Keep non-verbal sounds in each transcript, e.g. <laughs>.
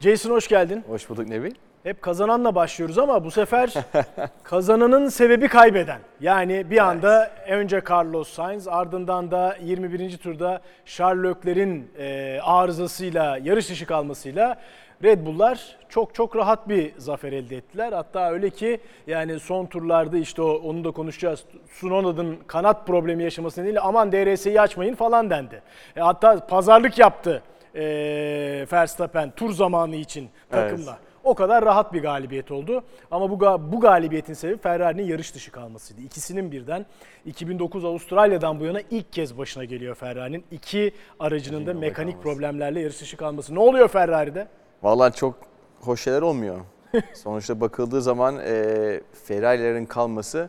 Jason hoş geldin. Hoş bulduk Nebi. Hep kazananla başlıyoruz ama bu sefer <laughs> kazananın sebebi kaybeden. Yani bir anda önce Carlos Sainz ardından da 21. turda Charles Leclerc'in e, arızasıyla yarış dışı kalmasıyla Red Bull'lar çok çok rahat bir zafer elde ettiler. Hatta öyle ki yani son turlarda işte o, onu da konuşacağız. Sunona'nın kanat problemi yaşaması nedeniyle aman DRS'yi açmayın falan dendi. E, hatta pazarlık yaptı e, Verstappen tur zamanı için takımla. Evet. O kadar rahat bir galibiyet oldu. Ama bu bu galibiyetin sebebi Ferrari'nin yarış dışı kalmasıydı. İkisinin birden 2009 Avustralya'dan bu yana ilk kez başına geliyor Ferrari'nin. iki aracının da mekanik kalması. problemlerle yarış dışı kalması. Ne oluyor Ferrari'de? Vallahi çok hoş şeyler olmuyor. <laughs> Sonuçta bakıldığı zaman e, Ferrari'lerin kalması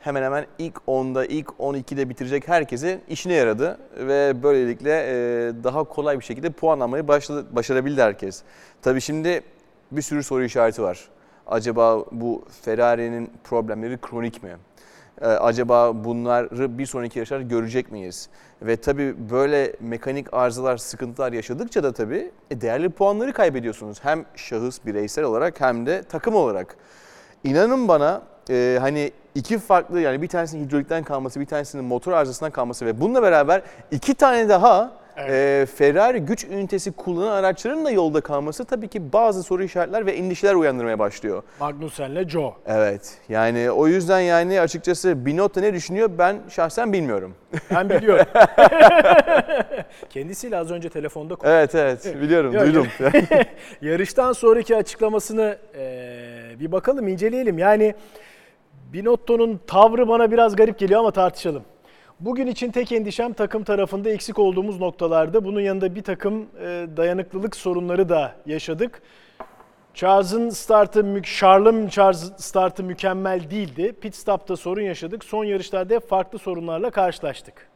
hemen hemen ilk 10'da, ilk 12'de bitirecek herkesin işine yaradı. Ve böylelikle e, daha kolay bir şekilde puan almayı başladı, başarabildi herkes. Tabii şimdi bir sürü soru işareti var. Acaba bu Ferrari'nin problemleri kronik mi? Ee, acaba bunları bir sonraki yarışlarda görecek miyiz? Ve tabii böyle mekanik arızalar, sıkıntılar yaşadıkça da tabii e, değerli puanları kaybediyorsunuz. Hem şahıs bireysel olarak hem de takım olarak. İnanın bana e, hani iki farklı yani bir tanesinin hidrolikten kalması, bir tanesinin motor arızasından kalması ve bununla beraber iki tane daha e, Ferrari güç ünitesi kullanan araçların da yolda kalması tabii ki bazı soru işaretler ve endişeler uyandırmaya başlıyor. Magnussen'le Joe. Evet yani o yüzden yani açıkçası Binotto ne düşünüyor ben şahsen bilmiyorum. Ben biliyorum. <laughs> Kendisiyle az önce telefonda konuştum. Evet evet biliyorum Yok, duydum. <laughs> Yarıştan sonraki açıklamasını eee, bir bakalım, inceleyelim. Yani Binotto'nun tavrı bana biraz garip geliyor ama tartışalım. Bugün için tek endişem takım tarafında eksik olduğumuz noktalarda. Bunun yanında bir takım eee, dayanıklılık sorunları da yaşadık. Charles'ın startı, Charles'ın Charles startı mükemmel değildi. Pit stop'ta sorun yaşadık. Son yarışlarda farklı sorunlarla karşılaştık.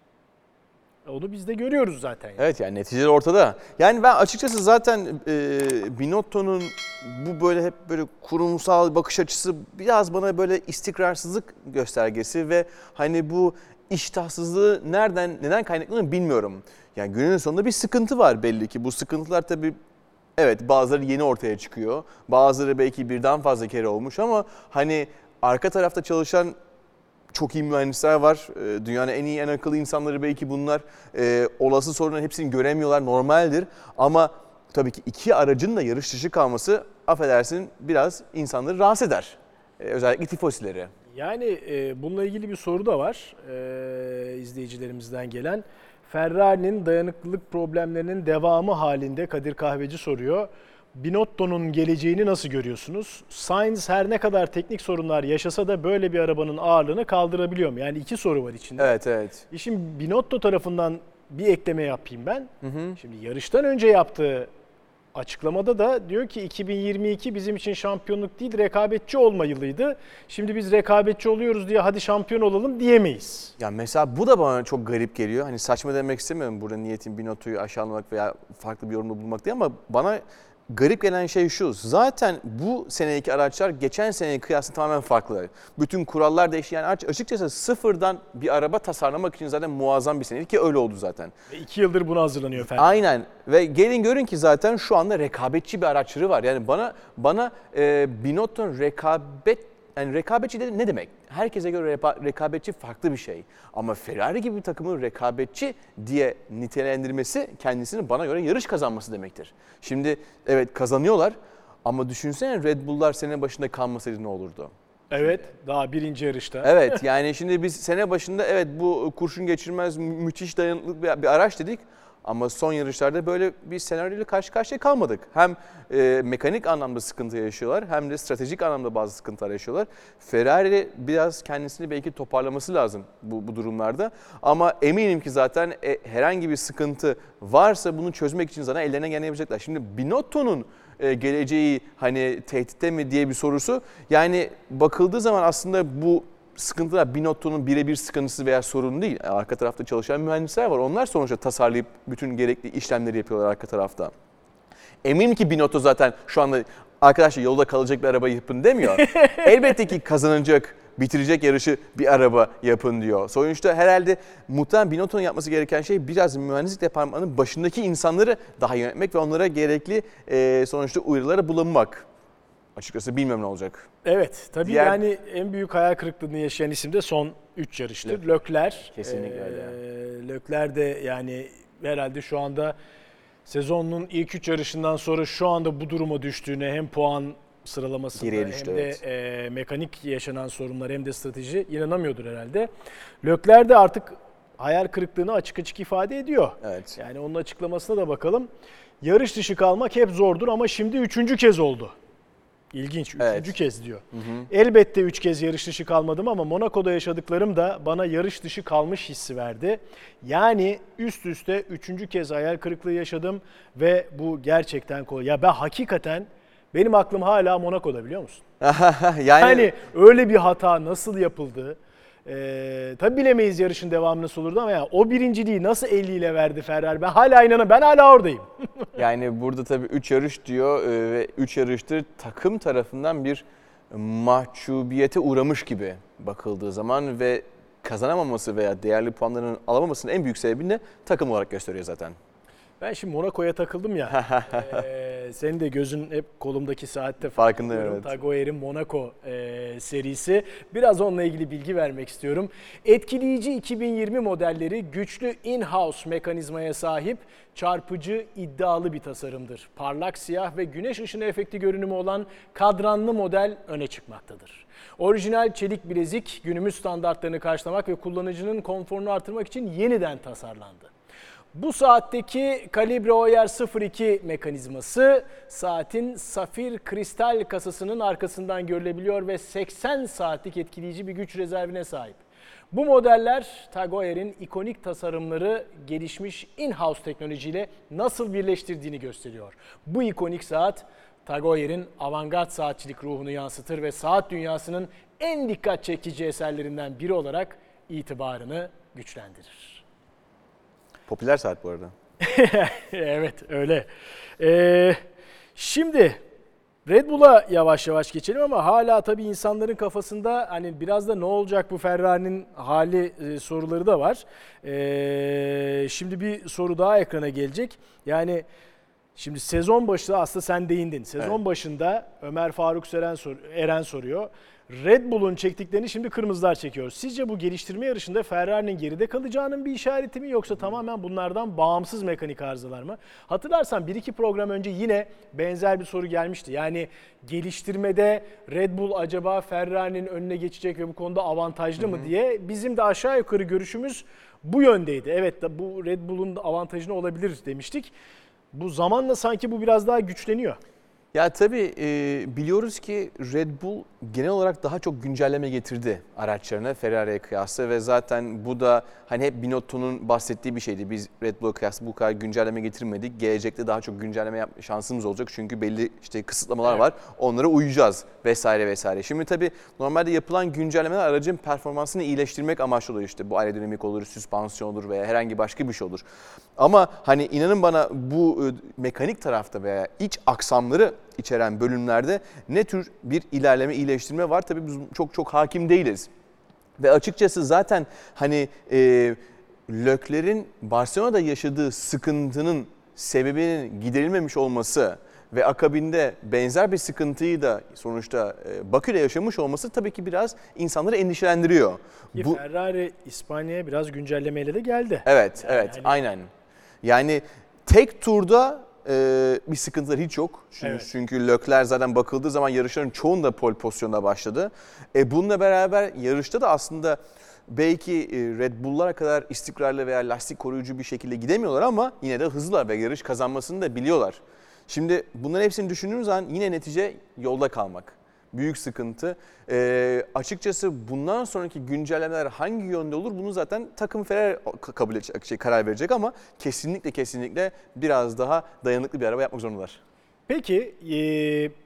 Onu biz de görüyoruz zaten. evet yani neticeler ortada. Yani ben açıkçası zaten e, Binotto'nun bu böyle hep böyle kurumsal bakış açısı biraz bana böyle istikrarsızlık göstergesi ve hani bu iştahsızlığı nereden neden kaynaklandığını bilmiyorum. Yani günün sonunda bir sıkıntı var belli ki. Bu sıkıntılar tabii Evet bazıları yeni ortaya çıkıyor. Bazıları belki birden fazla kere olmuş ama hani arka tarafta çalışan çok iyi mühendisler var. Ee, Dünyanın en iyi en akıllı insanları belki bunlar. Ee, olası sorunların hepsini göremiyorlar normaldir. Ama tabii ki iki aracın da yarış dışı kalması affedersin biraz insanları rahatsız eder. Ee, özellikle tifosileri. Yani e, bununla ilgili bir soru da var e, izleyicilerimizden gelen. Ferrari'nin dayanıklılık problemlerinin devamı halinde Kadir Kahveci soruyor. Binotto'nun geleceğini nasıl görüyorsunuz? Sainz her ne kadar teknik sorunlar yaşasa da böyle bir arabanın ağırlığını kaldırabiliyor mu? Yani iki soru var içinde. Evet evet. İşin Binotto tarafından bir ekleme yapayım ben. Şimdi yarıştan önce yaptığı açıklamada da diyor ki 2022 bizim için şampiyonluk değil rekabetçi olma yılıydı. Şimdi biz rekabetçi oluyoruz diye hadi şampiyon olalım diyemeyiz. Ya mesela bu da bana çok garip geliyor. Hani saçma demek istemiyorum burada niyetim Binotto'yu aşağılamak veya farklı bir yorumda bulmak değil ama bana garip gelen şey şu. Zaten bu seneki araçlar geçen seneye kıyasla tamamen farklı. Bütün kurallar değişti. Yani aç- açıkçası sıfırdan bir araba tasarlamak için zaten muazzam bir seneydi ki öyle oldu zaten. Ve iki yıldır buna hazırlanıyor Ferrari. Aynen ve gelin görün ki zaten şu anda rekabetçi bir araçları var. Yani bana bana e, Binotto'nun rekabet yani rekabetçi de ne demek? Herkese göre rekabetçi farklı bir şey. Ama Ferrari gibi bir takımın rekabetçi diye nitelendirmesi kendisini bana göre yarış kazanması demektir. Şimdi evet kazanıyorlar ama düşünsene Red Bull'lar sene başında kalmasaydı ne olurdu? Evet daha birinci yarışta. Evet yani şimdi biz sene başında evet bu kurşun geçirmez mü- müthiş dayanıklı bir, bir araç dedik. Ama son yarışlarda böyle bir senaryoyla karşı karşıya kalmadık. Hem e, mekanik anlamda sıkıntı yaşıyorlar hem de stratejik anlamda bazı sıkıntılar yaşıyorlar. Ferrari biraz kendisini belki toparlaması lazım bu, bu durumlarda. Ama eminim ki zaten e, herhangi bir sıkıntı varsa bunu çözmek için zaten ellerine yapacaklar. Şimdi Binotto'nun e, geleceği hani tehditte mi diye bir sorusu. Yani bakıldığı zaman aslında bu sıkıntılar Binotto'nun birebir sıkıntısı veya sorunu değil. Arka tarafta çalışan mühendisler var. Onlar sonuçta tasarlayıp bütün gerekli işlemleri yapıyorlar arka tarafta. Eminim ki Binotto zaten şu anda arkadaşlar yolda kalacak bir araba yapın demiyor. <laughs> Elbette ki kazanacak bitirecek yarışı bir araba yapın diyor. Sonuçta herhalde muhtemelen Binotto'nun yapması gereken şey biraz mühendislik departmanının başındaki insanları daha yönetmek ve onlara gerekli sonuçta uyarıları bulunmak. Açıkçası bilmem ne olacak. Evet tabii Diğer- yani en büyük hayal kırıklığını yaşayan isim de son 3 yarıştır. Lökler. Kesinlikle öyle. Lökler de yani herhalde şu anda sezonun ilk 3 yarışından sonra şu anda bu duruma düştüğüne hem puan sıralamasında Geriye düştü, hem de evet. e, mekanik yaşanan sorunlar hem de strateji inanamıyordur herhalde. Lökler de artık hayal kırıklığını açık açık ifade ediyor. Evet. Yani onun açıklamasına da bakalım. Yarış dışı kalmak hep zordur ama şimdi üçüncü kez oldu. İlginç. Üçüncü Evet. kez diyor. Elbette üç kez yarış dışı kalmadım ama Monaco'da yaşadıklarım da bana yarış dışı kalmış hissi verdi. Yani üst üste üçüncü kez hayal kırıklığı yaşadım ve bu gerçekten kolay. Ya ben hakikaten benim aklım hala Monaco'da biliyor musun? <laughs> yani, Yani öyle bir hata nasıl yapıldı? Ee, tabii bilemeyiz yarışın devamı nasıl olurdu ama ya o birinciliği nasıl 50 ile verdi Ferrari? Ben hala inanamıyorum. Ben hala oradayım. <laughs> Yani burada tabii 3 yarış diyor e, ve 3 yarıştır takım tarafından bir mahcubiyete uğramış gibi bakıldığı zaman ve kazanamaması veya değerli puanların alamamasının en büyük sebebini de takım olarak gösteriyor zaten. Ben şimdi Monaco'ya takıldım ya. <laughs> Ee, senin de gözün hep kolumdaki saatte Farkındayım, evet. Tag Heuer'in Monaco e, serisi. Biraz onunla ilgili bilgi vermek istiyorum. Etkileyici 2020 modelleri güçlü in-house mekanizmaya sahip çarpıcı iddialı bir tasarımdır. Parlak siyah ve güneş ışını efekti görünümü olan kadranlı model öne çıkmaktadır. Orijinal çelik bilezik günümüz standartlarını karşılamak ve kullanıcının konforunu artırmak için yeniden tasarlandı. Bu saatteki kalibre OR 02 mekanizması saatin safir kristal kasasının arkasından görülebiliyor ve 80 saatlik etkileyici bir güç rezervine sahip. Bu modeller Tag Heuer'in ikonik tasarımları gelişmiş in-house teknolojiyle nasıl birleştirdiğini gösteriyor. Bu ikonik saat Tag Heuer'in avantgard saatçilik ruhunu yansıtır ve saat dünyasının en dikkat çekici eserlerinden biri olarak itibarını güçlendirir. Popüler saat bu arada. <laughs> evet öyle. Ee, şimdi Red Bull'a yavaş yavaş geçelim ama hala tabii insanların kafasında hani biraz da ne olacak bu Ferrari'nin hali e, soruları da var. Ee, şimdi bir soru daha ekrana gelecek. Yani şimdi sezon başı aslında sen değindin. Sezon Evet. başında Ömer Faruk Seren sor- Eren soruyor. Red Bull'un çektiklerini şimdi kırmızılar çekiyor. Sizce bu geliştirme yarışında Ferrari'nin geride kalacağının bir işareti mi yoksa tamamen bunlardan bağımsız mekanik arızalar mı? Hatırlarsan bir iki program önce yine benzer bir soru gelmişti. Yani geliştirmede Red Bull acaba Ferrari'nin önüne geçecek ve bu konuda avantajlı mı diye bizim de aşağı yukarı görüşümüz bu yöndeydi. Evet bu Red Bull'un avantajını olabilir demiştik. Bu zamanla sanki bu biraz daha güçleniyor. Ya tabii e, biliyoruz ki Red Bull genel olarak daha çok güncelleme getirdi araçlarına Ferrari'ye kıyasla ve zaten bu da hani hep Binotto'nun bahsettiği bir şeydi. Biz Red Bull'a kıyasla bu kadar güncelleme getirmedik. Gelecekte daha çok güncelleme yapma şansımız olacak çünkü belli işte kısıtlamalar Evet. var. Onlara uyacağız vesaire vesaire. Şimdi tabii normalde yapılan güncellemeler aracın performansını iyileştirmek amaçlı oluyor işte. Bu aerodinamik olur, süspansiyon olur veya herhangi başka bir şey olur. Ama hani inanın bana bu e, mekanik tarafta veya iç aksamları içeren bölümlerde ne tür bir ilerleme, iyileştirme var tabii biz çok çok hakim değiliz. Ve açıkçası zaten hani e, Lökler'in Barcelona'da yaşadığı sıkıntının sebebinin giderilmemiş olması ve akabinde benzer bir sıkıntıyı da sonuçta e, Bakü'de yaşamış olması tabii ki biraz insanları endişelendiriyor. Ki Bu Ferrari İspanya'ya biraz güncellemeyle de geldi. Evet, Yani evet, hani- aynen. Yani tek turda e, bir sıkıntılar hiç yok. Çünkü, Evet. çünkü Lökler zaten bakıldığı zaman yarışların çoğunda pole pozisyonda başladı. E, bununla beraber yarışta da aslında belki e, Red Bull'lara kadar istikrarlı veya lastik koruyucu bir şekilde gidemiyorlar ama yine de hızlılar ve yarış kazanmasını da biliyorlar. Şimdi bunların hepsini düşündüğümüz zaman yine netice yolda kalmak. Büyük sıkıntı. E, açıkçası bundan sonraki güncellemeler hangi yönde olur bunu zaten takım Ferrari kabul edecek, şey, karar verecek ama kesinlikle kesinlikle biraz daha dayanıklı bir araba yapmak zorundalar. Peki e,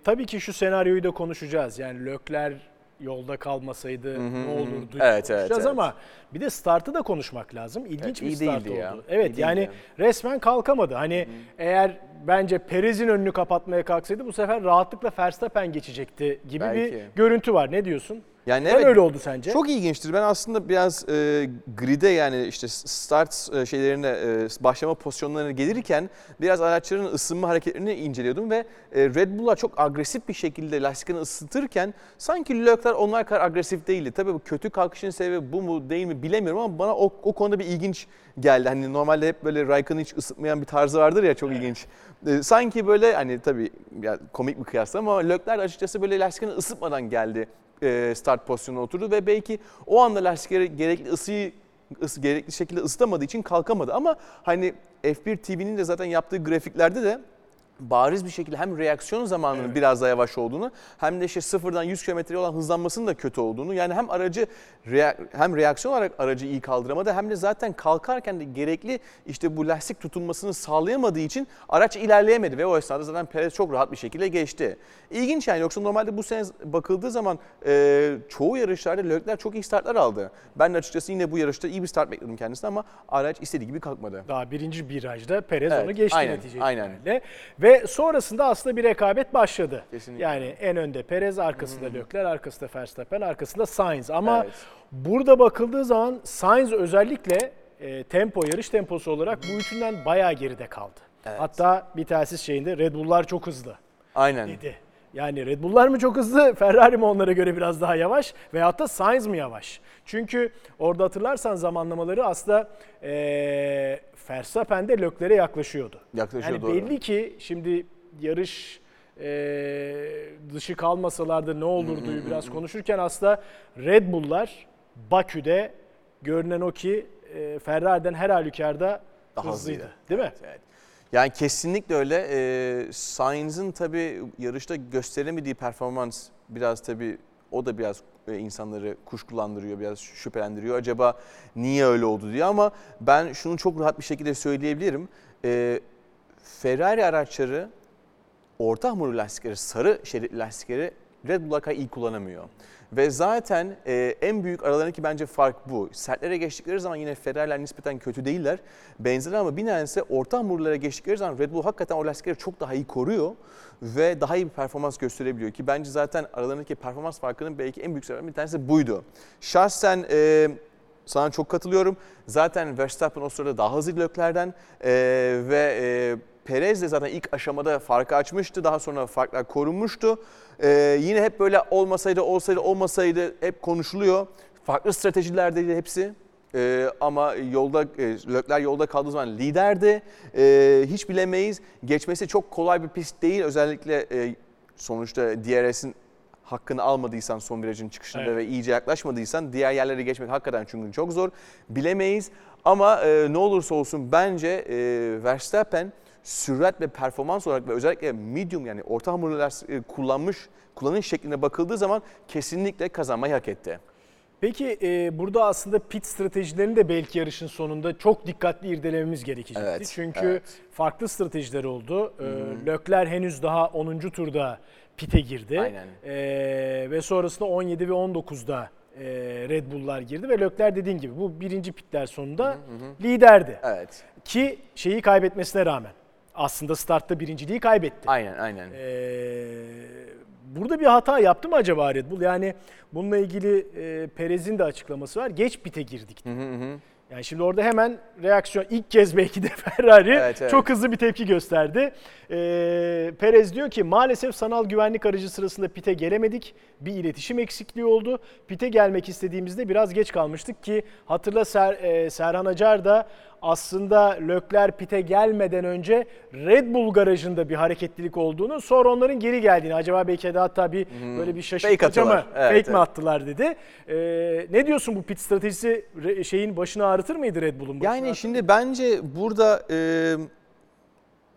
tabii ki şu senaryoyu da konuşacağız. Yani Lökler yolda kalmasaydı ne olurdu Evet, evet, konuşacağız evet. ama bir de startı da konuşmak lazım. İlginç Evet, bir start oldu. ya. Evet İyi yani ya. resmen kalkamadı. Hani eğer bence Perez'in önünü kapatmaya kalksaydı bu sefer rahatlıkla Verstappen geçecekti gibi bir Belki. görüntü var. Ne diyorsun? Yani Neden evet, öyle oldu sence? Çok ilginçtir. Ben aslında biraz e, grid'e yani işte start e, şeylerine e, başlama pozisyonlarına gelirken biraz araçların ısınma hareketlerini inceliyordum ve e, Red Bull'lar çok agresif bir şekilde lastiklerini ısıtırken sanki Leclerc onlar kadar agresif değildi. Tabii bu kötü kalkışın sebebi bu mu değil mi bilemiyorum ama bana o, o konuda bir ilginç geldi. Hani normalde hep böyle Raikkonen'ı hiç ısıtmayan bir tarzı vardır ya çok ilginç. E, sanki böyle hani tabii ya, komik bir kıyasla ama Leclerc açıkçası böyle lastiklerini ısıtmadan geldi start pozisyonuna oturdu ve belki o anda lastikleri gerekli ısıyı ısı, gerekli şekilde ısıtamadığı için kalkamadı. Ama hani F1 TV'nin de zaten yaptığı grafiklerde de bariz bir şekilde hem reaksiyon zamanının Evet. biraz daha yavaş olduğunu hem de işte sıfırdan 100 kilometreye olan hızlanmasının da kötü olduğunu yani hem aracı rea- hem reaksiyon olarak aracı iyi kaldıramadı hem de zaten kalkarken de gerekli işte bu lastik tutunmasını sağlayamadığı için araç ilerleyemedi ve o esnada zaten Perez çok rahat bir şekilde geçti. İlginç yani yoksa normalde bu sene bakıldığı zaman e, çoğu yarışlarda Leclerc çok iyi startlar aldı. Ben de açıkçası yine bu yarışta iyi bir start bekliyordum kendisine ama araç istediği gibi kalkmadı. Daha birinci virajda Perez Evet, onu geçti aynen, netice aynen. itibariyle. Ve sonrasında aslında bir rekabet başladı. Kesinlikle. Yani en önde Perez, arkasında Leclerc, arkasında Verstappen, arkasında Sainz. Ama Evet. burada bakıldığı zaman Sainz özellikle e, tempo, yarış temposu olarak bu üçünden bayağı geride kaldı. Evet. Hatta bir telsiz şeyinde Red Bull'lar çok hızlı Aynen. dedi. Yani Red Bull'lar mı çok hızlı, <laughs> Ferrari mi onlara göre biraz daha yavaş veyahut da Sainz mi yavaş? Çünkü orada hatırlarsan zamanlamaları aslında ee, Verstappen de Leclerc'e yaklaşıyordu. Yaklaşıyor Yani doğru. belli ki şimdi yarış ee, dışı kalmasalardı ne olurdu biraz konuşurken aslında Red Bull'lar Bakü'de görünen o ki ee, Ferrari'den her halükarda Daha hızlıydı. hızlıydı. Değil mi? Evet. Yani kesinlikle öyle. Ee, Sainz'ın tabii yarışta gösteremediği performans biraz tabii o da biraz e, insanları kuşkulandırıyor, biraz şüphelendiriyor. Acaba niye öyle oldu diye ama ben şunu çok rahat bir şekilde söyleyebilirim. Ee, Ferrari araçları orta hamurlu lastikleri, sarı şerit lastikleri Red kadar iyi kullanamıyor. Ve zaten e, en büyük aralarındaki bence fark bu. Sertlere geçtikleri zaman yine Ferrari'ler nispeten kötü değiller. Benzer ama tanesi orta hamurlara geçtikleri zaman Red Bull hakikaten o lastikleri çok daha iyi koruyor ve daha iyi bir performans gösterebiliyor ki bence zaten aralarındaki performans farkının belki en büyük sebebi bir tanesi buydu. Şahsen e, sana çok katılıyorum. Zaten Verstappen o sırada daha hızlı Leclerc'den e, ve e, Perez de zaten ilk aşamada farkı açmıştı. Daha sonra farklar korunmuştu. E, yine hep böyle olmasaydı, olsaydı, olmasaydı hep konuşuluyor. Farklı stratejilerdeydi hepsi. E, ama yolda e, Leclerc yolda kaldığı zaman liderdi. E, hiç bilemeyiz. Geçmesi çok kolay bir pist değil. Özellikle e, sonuçta DRS'in hakkını almadıysan son virajın çıkışında Evet. ve iyice yaklaşmadıysan diğer yerlere geçmek hakikaten çünkü çok zor. Bilemeyiz ama e, ne olursa olsun bence e, Verstappen sürat ve performans olarak ve özellikle medium yani orta hamurlu lastik e, kullanmış kullanış şekline bakıldığı zaman kesinlikle kazanmayı hak etti. Peki e, burada aslında pit stratejilerini de belki yarışın sonunda çok dikkatli irdelememiz gerekecekti. Evet, Çünkü evet. farklı stratejiler oldu. E, Leclerc henüz daha 10. turda pite girdi. Aynen. E, ve sonrasında 17 ve 19'da e, Red Bull'lar girdi ve Leclerc dediğin gibi bu birinci pitler sonunda liderdi. Evet. Ki şeyi kaybetmesine rağmen aslında startta birinciliği kaybetti. Aynen aynen. Ee, burada bir hata yaptı mı acaba Red Bull? Yani bununla ilgili e, Perez'in de açıklaması var. Geç pite girdik. Hı hı hı. Yani şimdi orada hemen reaksiyon ilk kez belki de <laughs> Ferrari Evet, evet. çok hızlı bir tepki gösterdi. Ee, Perez diyor ki maalesef sanal güvenlik aracı sırasında pite gelemedik. Bir iletişim eksikliği oldu. Pite gelmek istediğimizde biraz geç kalmıştık ki hatırla Ser, e, Serhan Acar da aslında Leclerc pite gelmeden önce Red Bull garajında bir hareketlilik olduğunu sonra onların geri geldiğini acaba belki de hatta bir böyle bir şaşırtıcı mı. Evet, fake mi evet. attılar dedi. Ee, ne diyorsun bu pit stratejisi şeyin başını ağrıtır mıydı Red Bull'un? başını Yani ağrıtır şimdi bence burada e,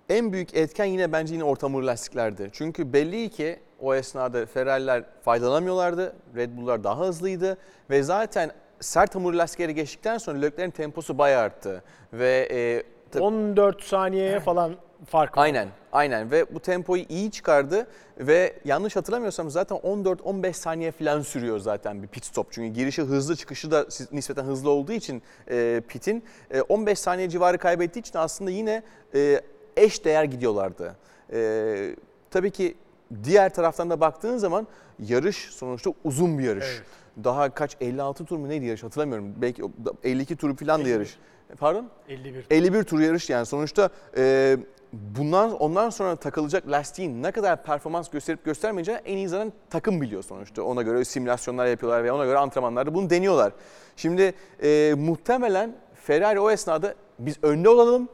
en büyük etken yine bence yine orta hamur lastiklerdi. Çünkü belli ki o esnada Ferrari'ler faydalanamıyorlardı. Red Bull'lar daha hızlıydı ve zaten sert hamur lastikleri geçtikten sonra Leclerc'in temposu bayağı arttı. Ve e, tabii- 14 saniyeye falan fark var. Aynen, aynen ve bu tempoyu iyi çıkardı ve yanlış hatırlamıyorsam zaten 14-15 saniye falan sürüyor zaten bir pit stop. Çünkü girişi hızlı, çıkışı da nispeten hızlı olduğu için e, pitin e, 15 saniye civarı kaybettiği için aslında yine e, eş değer gidiyorlardı. E, tabii ki diğer taraftan da baktığın zaman yarış sonuçta uzun bir yarış. Evet. Daha kaç 56 tur mu neydi yarış hatırlamıyorum. Belki o- 52 tur falan da 51. yarış. Pardon? 51. 51 tur yarış yani sonuçta e, bundan ondan sonra takılacak lastiğin ne kadar performans gösterip göstermeyeceği en iyi zaten takım biliyor sonuçta. Ona göre simülasyonlar yapıyorlar ve ona göre antrenmanlarda bunu deniyorlar. Şimdi e, muhtemelen Ferrari o esnada biz önde olalım.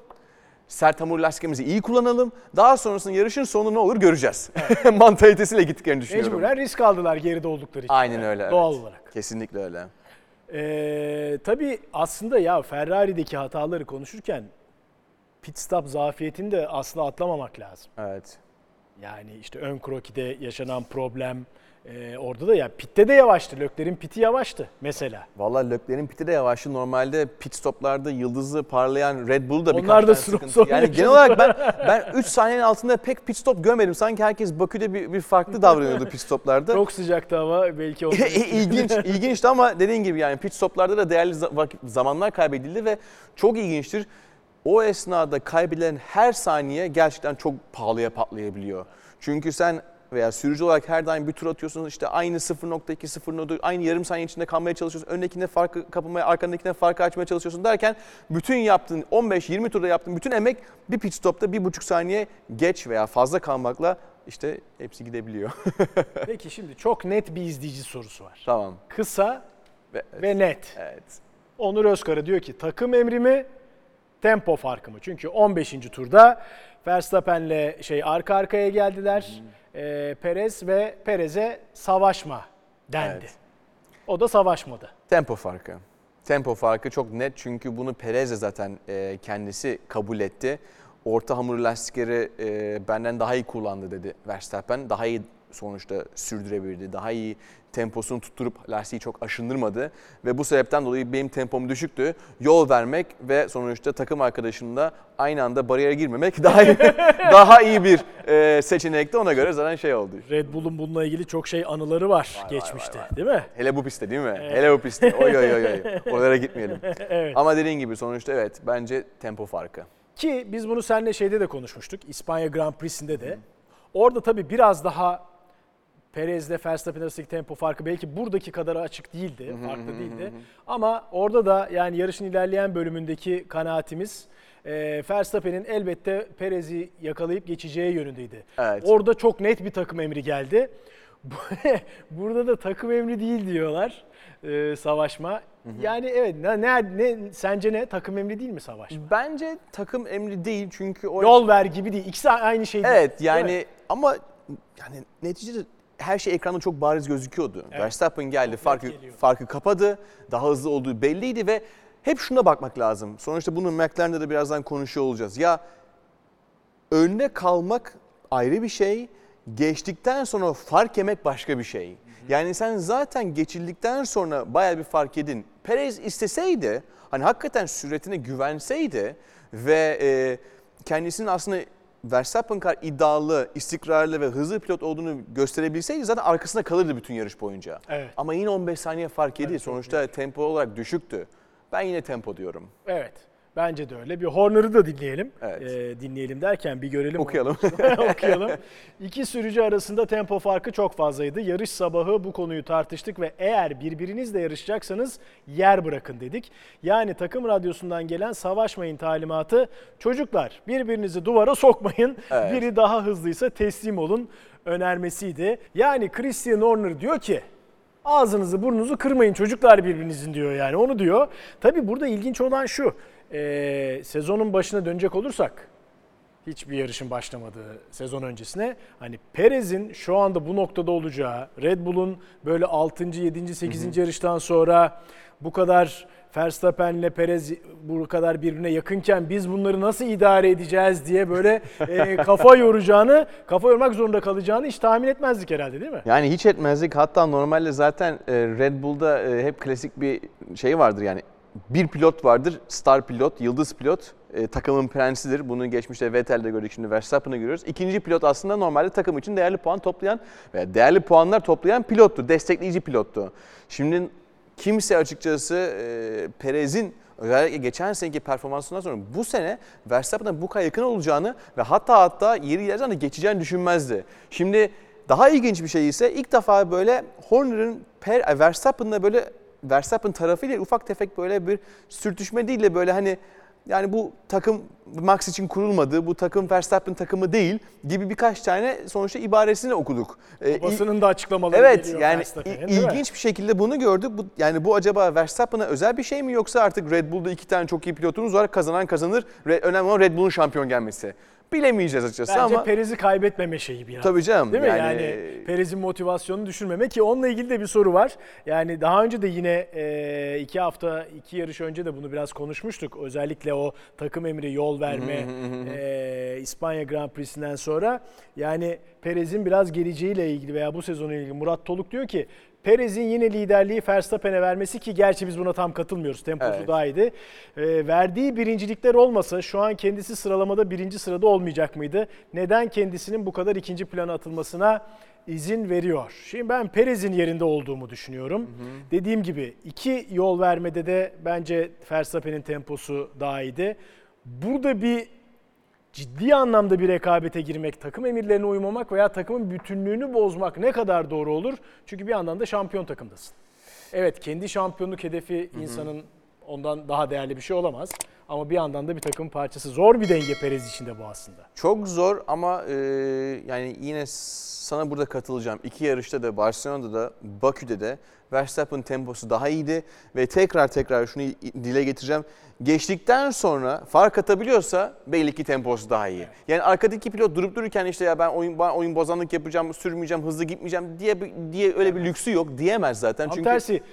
Sert hamur lastikimizi iyi kullanalım. Daha sonrasında yarışın sonu ne olur göreceğiz. <laughs> Mantalitesiyle gittiklerini düşünüyorum. Mecburen risk aldılar geride oldukları için. Aynen öyle. Doğal evet. olarak. Kesinlikle öyle. Ee, tabii aslında ya Ferrari'deki hataları konuşurken pit stop zafiyetini de aslında atlamamak lazım. Evet. Yani işte ön krokide yaşanan problem e, orada da ya pitte de yavaştı. Lökler'in piti yavaştı mesela. Vallahi Leclerc'in piti de yavaştı. Normalde pit stoplarda yıldızı parlayan Red Bull da birkaç Onlar da tane sıkıntı. sorun Yani genel olarak ben ben 3 saniyenin altında pek pit stop görmedim. Sanki herkes Bakü'de bir, bir farklı davranıyordu pit stoplarda. Çok sıcaktı hava belki o <laughs> ilginç, ilginçti ama dediğin gibi yani pit stoplarda da değerli zamanlar kaybedildi ve çok ilginçtir. O esnada kaybedilen her saniye gerçekten çok pahalıya patlayabiliyor. Çünkü sen veya sürücü olarak her daim bir tur atıyorsun işte aynı 0.2 0.4 aynı yarım saniye içinde kalmaya çalışıyorsun. Öndekine farkı kapamaya, arkandakine farkı açmaya çalışıyorsun derken bütün yaptığın 15-20 turda yaptığın bütün emek bir pit stopta bir buçuk saniye geç veya fazla kalmakla işte hepsi gidebiliyor. <laughs> Peki şimdi çok net bir izleyici sorusu var. tamam. Kısa Ve, ve net. evet. Onur Özkara diyor ki takım emri mi, tempo farkı mı? Çünkü 15. turda Verstappen'le şey arka arkaya geldiler. Ee, Perez ve Perez'e savaşma dendi. Evet. O da savaşmadı. Tempo farkı. Tempo farkı çok net çünkü bunu Perez de zaten e, kendisi kabul etti. Orta hamur lastikleri e, benden daha iyi kullandı dedi Verstappen. Daha iyi sonuçta sürdürebildi. Daha iyi temposunu tutturup lastiği çok aşındırmadı. Ve bu sebepten dolayı benim tempom düşüktü. Yol vermek ve sonuçta takım arkadaşımla aynı anda bariyere girmemek <laughs> daha iyi, daha iyi bir e, seçenekti. Ona göre zaten şey oldu. Red Bull'un bununla ilgili çok şey anıları var vay, geçmişte, vay, vay. değil mi? Hele bu pistte değil mi? Hele bu pistte. Oy oy oy oy. <laughs> Oralara gitmeyelim. Evet. Ama dediğin gibi sonuçta evet bence tempo farkı. Ki biz bunu seninle şeyde de konuşmuştuk. İspanya Grand Prix'sinde de. Orada tabii biraz daha Perez'le Verstappen arasındaki tempo farkı belki buradaki kadar açık değildi, farklı değildi. Ama orada da yani yarışın ilerleyen bölümündeki kanaatimiz e, Verstappen'in elbette Perez'i yakalayıp geçeceği yönündeydi. Evet. Orada çok net bir takım emri geldi. <laughs> Burada da takım emri değil diyorlar e, savaşma. Yani evet ne, ne, ne sence ne takım emri değil mi savaşma? Bence takım emri değil çünkü o Yol ver gibi değil. İkisi aynı şey değil. Evet Değil yani mi? ama yani neticede her şey ekranda çok bariz gözüküyordu. Evet. Verstappen geldi, farkı farkı kapadı. Daha hızlı olduğu belliydi ve hep şuna bakmak lazım. Sonuçta bunu McLaren'de de birazdan konuşuyor olacağız. Ya önde kalmak ayrı bir şey, geçtikten sonra fark yemek başka bir şey. Yani sen zaten geçildikten sonra bayağı bir fark yedin. Perez isteseydi, hani hakikaten süretine güvenseydi ve e, kendisinin aslında Verstappen kadar iddialı, istikrarlı ve hızlı pilot olduğunu gösterebilseydi zaten arkasında kalırdı bütün yarış boyunca. Evet. Ama yine 15 saniye fark yedi. Evet, Sonuçta tempo olarak düşüktü. Ben yine tempo diyorum. Evet. Bence de öyle. Bir Horner'ı da dinleyelim. Evet. Ee, dinleyelim derken bir görelim. Okuyalım. <laughs> Okuyalım. <laughs> İki sürücü arasında tempo farkı çok fazlaydı. Yarış sabahı bu konuyu tartıştık ve eğer birbirinizle yarışacaksanız yer bırakın dedik. Yani takım radyosundan gelen savaşmayın talimatı çocuklar birbirinizi duvara sokmayın. Evet. Biri daha hızlıysa teslim olun önermesiydi. Yani Christian Horner diyor ki Ağzınızı burnunuzu kırmayın çocuklar birbirinizin diyor yani onu diyor. Tabi burada ilginç olan şu e, sezonun başına dönecek olursak hiçbir yarışın başlamadığı sezon öncesine hani Perez'in şu anda bu noktada olacağı Red Bull'un böyle 6. 7. 8. yarıştan sonra bu kadar Verstappen'le Perez bu kadar birbirine yakınken biz bunları nasıl idare edeceğiz diye böyle e, <laughs> kafa yoracağını, kafa yormak zorunda kalacağını hiç tahmin etmezdik herhalde değil mi? Yani hiç etmezdik. Hatta normalde zaten e, Red Bull'da e, hep klasik bir şey vardır yani. Bir pilot vardır, star pilot, yıldız pilot. E, takımın prensidir. Bunu geçmişte Vettel'de gördük, şimdi Verstappen'ı görüyoruz. İkinci pilot aslında normalde takım için değerli puan toplayan veya değerli puanlar toplayan pilottu, destekleyici pilottu. Şimdi kimse açıkçası e, Perez'in özellikle geçen seneki performansından sonra bu sene Verstappen'e bu kadar yakın olacağını ve hatta hatta yeri gelirse de geçeceğini düşünmezdi. Şimdi daha ilginç bir şey ise ilk defa böyle Horner'ın Verstappen'la böyle Verstappen tarafıyla ufak tefek böyle bir sürtüşme değil de böyle hani yani bu takım Max için kurulmadı, bu takım Verstappen takımı değil gibi birkaç tane sonuçta ibaresini okuduk. Ee, Basının da açıklamaları Evet geliyor yani ilginç bir şekilde bunu gördük. Bu, yani bu acaba Verstappen'a özel bir şey mi yoksa artık Red Bull'da iki tane çok iyi pilotumuz var kazanan kazanır. Re- önemli olan Red Bull'un şampiyon gelmesi. Bilemeyeceğiz açıkçası Bence ama Perez'i kaybetmeme şeyi biraz. tabii canım. Değil mi? Yani, Perez'in motivasyonunu düşürmeme ki onunla ilgili de bir soru var. Yani daha önce de yine e, iki hafta, iki yarış önce de bunu biraz konuşmuştuk. Özellikle o takım emri yol verme e, İspanya Grand Prix'sinden sonra. Yani Perez'in biraz geleceğiyle ilgili veya bu sezonla ilgili Murat Toluk diyor ki Perez'in yine liderliği Verstappen'e vermesi ki gerçi biz buna tam katılmıyoruz. Temposu Evet. daha iyiydi. E, verdiği birincilikler olmasa şu an kendisi sıralamada birinci sırada olmayacak mıydı? Neden kendisinin bu kadar ikinci plana atılmasına izin veriyor? Şimdi ben Perez'in yerinde olduğumu düşünüyorum. Dediğim gibi iki yol vermede de bence Verstappen'in temposu daha iyiydi. Burada bir ciddi anlamda bir rekabete girmek, takım emirlerine uymamak veya takımın bütünlüğünü bozmak ne kadar doğru olur? Çünkü bir yandan da şampiyon takımdasın. Evet kendi şampiyonluk hedefi insanın ondan daha değerli bir şey olamaz. Ama bir yandan da bir takım parçası. Zor bir denge Perez için de bu aslında. Çok zor ama e, yani yine sana burada katılacağım. İki yarışta da Barcelona'da da Bakü'de de Verstappen temposu daha iyiydi ve tekrar tekrar şunu dile getireceğim. Geçtikten sonra fark atabiliyorsa belli ki temposu daha iyi. Yani arkadaki pilot durup dururken işte ya ben oyun ben oyun bozanlık yapacağım, sürmeyeceğim, hızlı gitmeyeceğim diye diye öyle bir lüksü yok diyemez zaten. Tam Çünkü tersi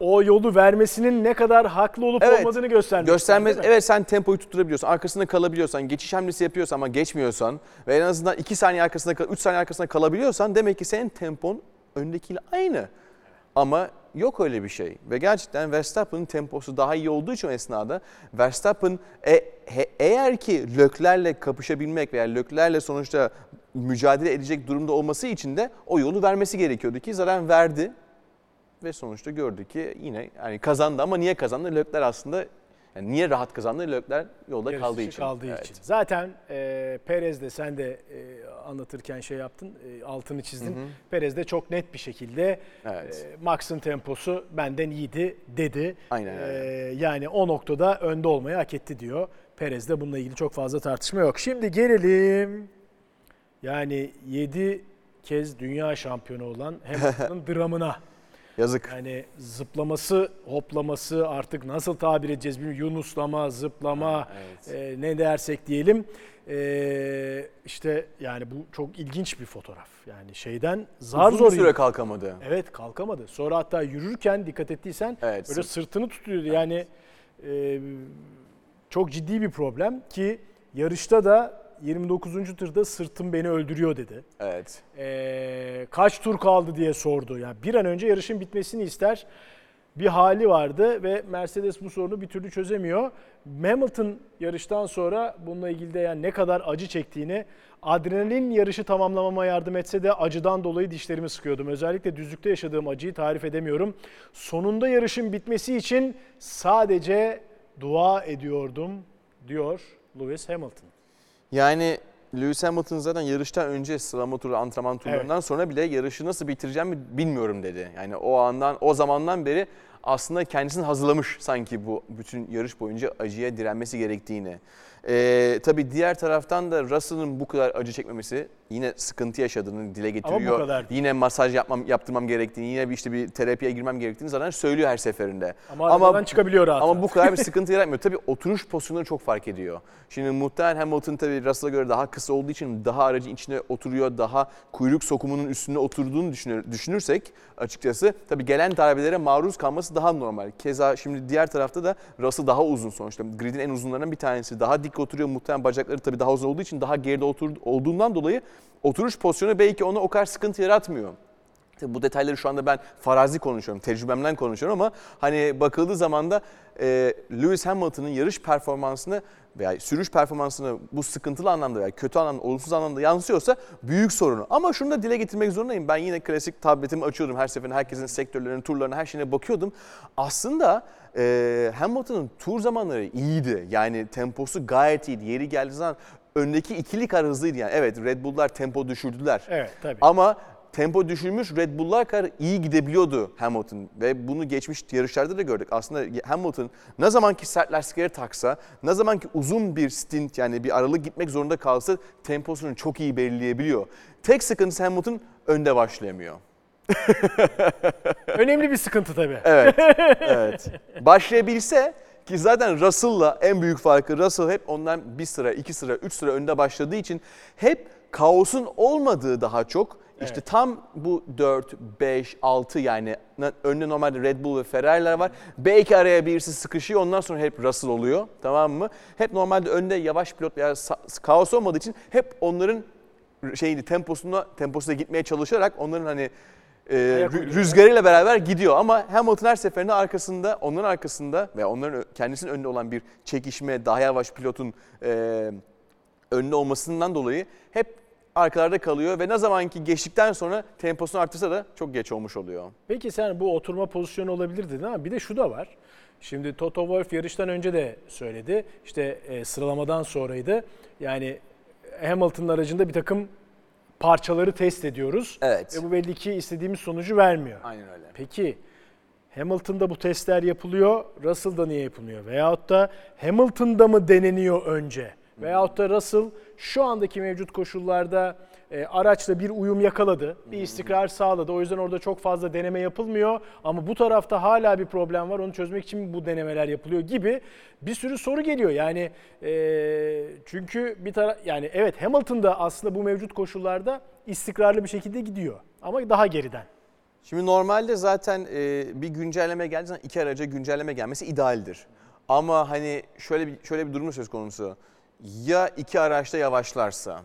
o yolu vermesinin ne kadar haklı olup Evet. olmadığını göstermek. Göstermez. Evet sen tempoyu tutturabiliyorsan, arkasında kalabiliyorsan, geçiş hamlesi yapıyorsan ama geçmiyorsan ve en azından 2 saniye arkasında, 3 saniye arkasında kalabiliyorsan demek ki senin tempon öndekiyle aynı. Ama yok öyle bir şey. Ve gerçekten Verstappen'ın temposu daha iyi olduğu için esnada Verstappen e, he- eğer ki Lökler'le kapışabilmek veya Lökler'le sonuçta mücadele edecek durumda olması için de o yolu vermesi gerekiyordu ki zaten verdi. Ve sonuçta gördük ki yine yani kazandı ama niye kazandı? Lökler aslında yani niye rahat kazandı? Lökler yolda Yarış kaldığı için. kaldığı Evet. için. Zaten e, Perez de sen de e, anlatırken şey yaptın, e, altını çizdin. Perez de çok net bir şekilde Evet. e, Max'ın temposu benden iyiydi dedi. Aynen E, yani o noktada önde olmayı hak etti diyor. Perez de bununla ilgili çok fazla tartışma yok. Şimdi gelelim yani 7 kez dünya şampiyonu olan Hamilton'ın <laughs> dramına. Yazık. Yani zıplaması, hoplaması artık nasıl tabir edeceğiz bilmiyorum. Yunuslama, zıplama e, ne dersek diyelim. E, işte yani bu çok ilginç bir fotoğraf. Yani şeyden zar Uzun zor süre kalkamadı. Evet kalkamadı. Sonra hatta yürürken dikkat ettiysen Evet, böyle sırt. sırtını tutuyordu. Yani e, çok ciddi bir problem ki yarışta da 29. turda sırtım beni öldürüyor dedi. Evet. Ee, kaç tur kaldı diye sordu. Yani bir an önce yarışın bitmesini ister bir hali vardı ve Mercedes bu sorunu bir türlü çözemiyor. Hamilton yarıştan sonra bununla ilgili de yani ne kadar acı çektiğini adrenalin yarışı tamamlamama yardım etse de acıdan dolayı dişlerimi sıkıyordum. Özellikle düzlükte yaşadığım acıyı tarif edemiyorum. Sonunda yarışın bitmesi için sadece dua ediyordum diyor Lewis Hamilton. Yani Lewis Hamilton zaten yarıştan önce sıralama turu, antrenman turlarından sonra bile yarışı nasıl bitireceğimi bilmiyorum dedi. Yani o andan, o zamandan beri aslında kendisini hazırlamış sanki bu bütün yarış boyunca acıya direnmesi gerektiğini. Ee, tabii diğer taraftan da Russell'ın bu kadar acı çekmemesi yine sıkıntı yaşadığını dile getiriyor. kadar değil. Yine masaj yapmam, yaptırmam gerektiğini, yine bir işte bir terapiye girmem gerektiğini zaten söylüyor her seferinde. Ama, arabadan çıkabiliyor rahat. Ama bu kadar bir <laughs> sıkıntı yaratmıyor. Tabii oturuş pozisyonları çok fark ediyor. Şimdi muhtemelen Hamilton tabii Russell'a göre daha kısa olduğu için daha aracın içine oturuyor, daha kuyruk sokumunun üstünde oturduğunu düşünür, düşünürsek açıkçası tabii gelen darbelere maruz kalması daha normal. Keza şimdi diğer tarafta da Russell daha uzun sonuçta. Gridin en uzunlarından bir tanesi. Daha dik oturuyor. Muhtemelen bacakları tabii daha uzun olduğu için daha geride otur, olduğundan dolayı oturuş pozisyonu belki ona o kadar sıkıntı yaratmıyor. Bu detayları şu anda ben farazi konuşuyorum, tecrübemden konuşuyorum ama hani bakıldığı zaman da e, Lewis Hamilton'ın yarış performansını veya sürüş performansını bu sıkıntılı anlamda veya kötü anlamda, olumsuz anlamda yansıyorsa büyük sorunu. Ama şunu da dile getirmek zorundayım. Ben yine klasik tabletimi açıyordum her seferinde herkesin sektörlerine, turlarına, her şeyine bakıyordum. Aslında e, Hamilton'ın tur zamanları iyiydi. Yani temposu gayet iyiydi. Yeri geldiği zaman öndeki ikili kadar hızlıydı yani. Evet Red Bull'lar tempo düşürdüler. Evet tabii. Ama tempo düşürmüş Red Bull'lar kadar iyi gidebiliyordu Hamilton ve bunu geçmiş yarışlarda da gördük. Aslında Hamilton ne zaman ki sert lastikleri taksa, ne zaman ki uzun bir stint yani bir aralık gitmek zorunda kalsa temposunu çok iyi belirleyebiliyor. Tek sıkıntısı Hamilton önde başlayamıyor. Önemli bir sıkıntı tabii. Evet, evet. Başlayabilse ki zaten Russell'la en büyük farkı Russell hep ondan bir sıra, iki sıra, üç sıra önde başladığı için hep kaosun olmadığı daha çok işte Evet. tam bu 4, 5, 6 yani önde normalde Red Bull ve Ferrari'ler var. Belki araya birisi sıkışıyor ondan sonra hep Russell oluyor tamam mı? Hep normalde önde yavaş pilot sa- kaos olmadığı için hep onların şeyini temposuna temposuna gitmeye çalışarak onların hani e, rüzgarıyla beraber gidiyor ama Hamilton her seferinde arkasında, onların arkasında ve onların kendisinin önünde olan bir çekişme, daha yavaş pilotun e, önünde olmasından dolayı hep arkalarda kalıyor ve ne zamanki geçtikten sonra temposunu artırsa da çok geç olmuş oluyor. Peki sen bu oturma pozisyonu olabilir dedin ama bir de şu da var. Şimdi Toto Wolff yarıştan önce de söyledi. İşte e, sıralamadan sonraydı. Yani Hamilton'ın aracında bir takım parçaları test ediyoruz. Evet. Ve bu belli ki istediğimiz sonucu vermiyor. Aynen öyle. Peki Hamilton'da bu testler yapılıyor, Russell'da niye yapılmıyor? Veyahut da Hamilton'da mı deneniyor önce? Veyahut da Russell şu andaki mevcut koşullarda e, araçla bir uyum yakaladı, bir istikrar sağladı. O yüzden orada çok fazla deneme yapılmıyor. Ama bu tarafta hala bir problem var. Onu çözmek için bu denemeler yapılıyor gibi bir sürü soru geliyor. Yani e, çünkü bir taraf yani evet Hamilton'da aslında bu mevcut koşullarda istikrarlı bir şekilde gidiyor. Ama daha geriden. Şimdi normalde zaten e, bir güncelleme geldiği zaman iki araca güncelleme gelmesi idealdir. Ama hani şöyle bir şöyle bir durum söz konusu. Ya iki araçta yavaşlarsa,